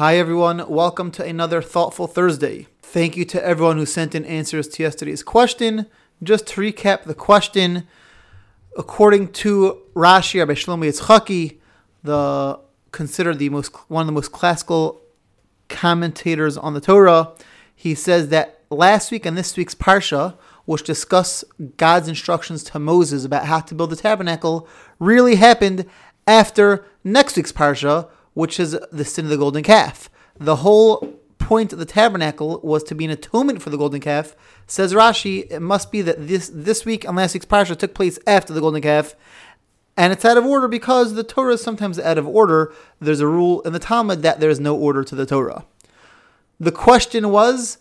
Hi, everyone. Welcome to another Thoughtful Thursday. Thank you to everyone who sent in answers to yesterday's question. Just to recap the question, according to Rashi, Rabbi Shlomo Yitzchaki, the considered the most one of the most classical commentators on the Torah, he says that last week and this week's parsha, which discuss God's instructions to Moses about how to build the tabernacle, really happened after next week's parsha, which is the sin of the golden calf. The whole point of the tabernacle was to be an atonement for the golden calf. Says Rashi, it must be that this this week and last week's parsha took place after the golden calf, and it's out of order because the Torah is sometimes out of order. There's a rule in the Talmud that there is no order to the Torah. The question was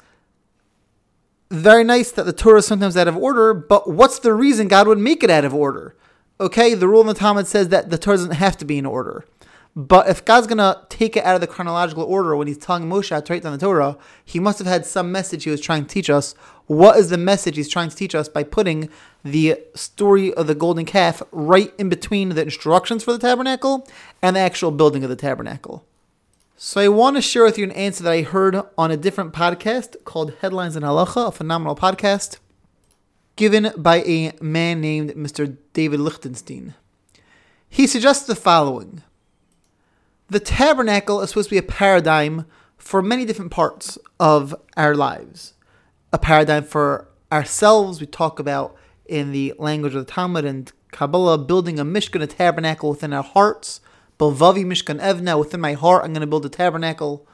very nice that the Torah is sometimes out of order, but what's the reason God would make it out of order? Okay, the rule in the Talmud says that the Torah doesn't have to be in order. But if God's gonna take it out of the chronological order when He's telling Moshe to write down the Torah, He must have had some message He was trying to teach us. What is the message He's trying to teach us by putting the story of the golden calf right in between the instructions for the tabernacle and the actual building of the tabernacle? So I want to share with you an answer that I heard on a different podcast called Headlines in Halacha, a phenomenal podcast, given by a man named Mr. David Lichtenstein. He suggests the following. The tabernacle is supposed to be a paradigm for many different parts of our lives. A paradigm for ourselves, we talk about in the language of the Talmud and Kabbalah, building a Mishkan, a tabernacle within our hearts Bilvavi Mishkan Evneh, within my heart, I'm going to build a tabernacle.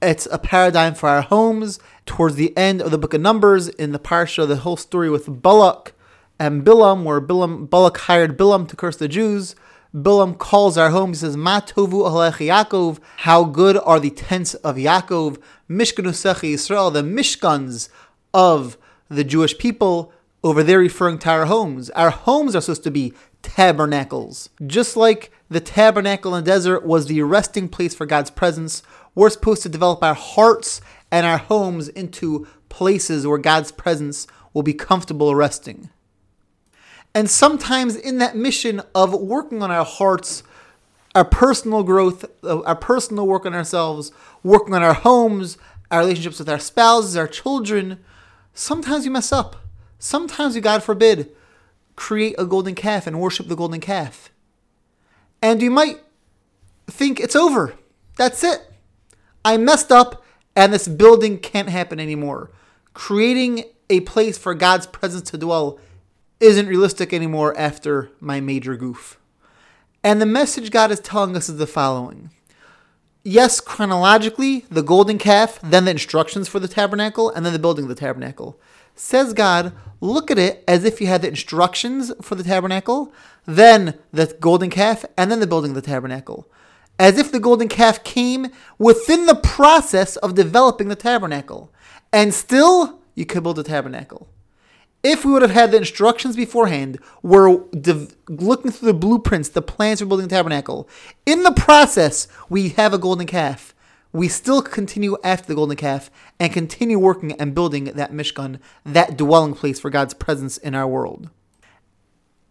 It's a paradigm for our homes. Towards the end of the book of Numbers, in the parsha, the whole story with Balak and Bilam, where Bilam, Balak hired Bilam to curse the Jews. Bilam calls our home. He says, "Ma tovu Yaakov." How good are the tents of Yaakov? Mishkenosecha Israel, the mishkans of the Jewish people. Over there, referring to our homes. Our homes are supposed to be tabernacles, just like the tabernacle in the desert was the resting place for God's presence. We're supposed to develop our hearts and our homes into places where God's presence will be comfortable resting. And sometimes in that mission of working on our hearts, our personal growth, uh, our personal work on ourselves, working on our homes, our relationships with our spouses, our children, sometimes we mess up. Sometimes we, God forbid, create a golden calf and worship the golden calf. And you might think it's over. That's it. I messed up and this building can't happen anymore. Creating a place for God's presence to dwell isn't realistic anymore after my major goof. And the message God is telling us is the following. Yes, chronologically, the golden calf, then the instructions for the tabernacle, and then the building of the tabernacle. Says God, look at it as if you had the instructions for the tabernacle, then the golden calf, and then the building of the tabernacle. As if the golden calf came within the process of developing the tabernacle. And still, you could build a tabernacle. If we would have had the instructions beforehand, we're de- looking through the blueprints, the plans for building the tabernacle. In the process, we have a golden calf we still continue after the golden calf and continue working and building that Mishkan, that dwelling place for God's presence in our world.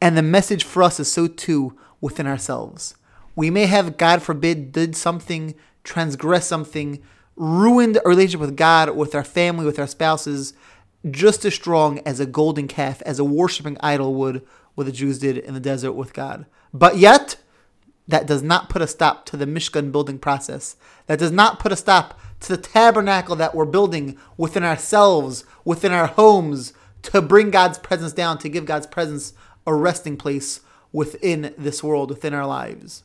And the message for us is so too within ourselves. We may have, God forbid, did something, transgressed something, ruined a relationship with God, with our family, with our spouses, just as strong as a golden calf, as a worshiping idol would, what the Jews did in the desert with God. But yet, that does not put a stop to the Mishkan building process. That does not put a stop to the tabernacle that we're building within ourselves, within our homes, to bring God's presence down, to give God's presence a resting place within this world, within our lives.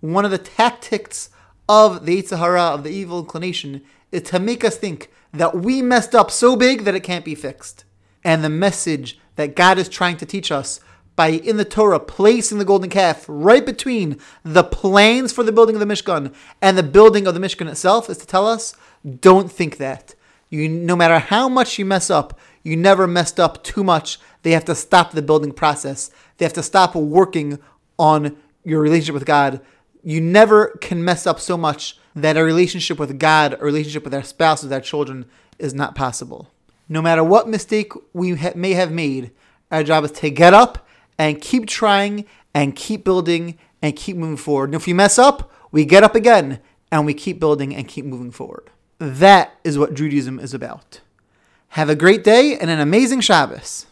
One of the tactics of the Yetzer Hara, of the evil inclination, is to make us think that we messed up so big that it can't be fixed. And the message that God is trying to teach us by in the Torah placing the golden calf right between the plans for the building of the Mishkan and the building of the Mishkan itself is to tell us don't think that. You no matter how much you mess up, you never messed up too much. They have to stop the building process. They have to stop working on your relationship with God. You never can mess up so much that a relationship with God, a relationship with our spouse, with our children is not possible. No matter what mistake we ha- may have made, our job is to get up and keep trying and keep building and keep moving forward. And if we mess up, we get up again and we keep building and keep moving forward. That is what Judaism is about. Have a great day and an amazing Shabbos.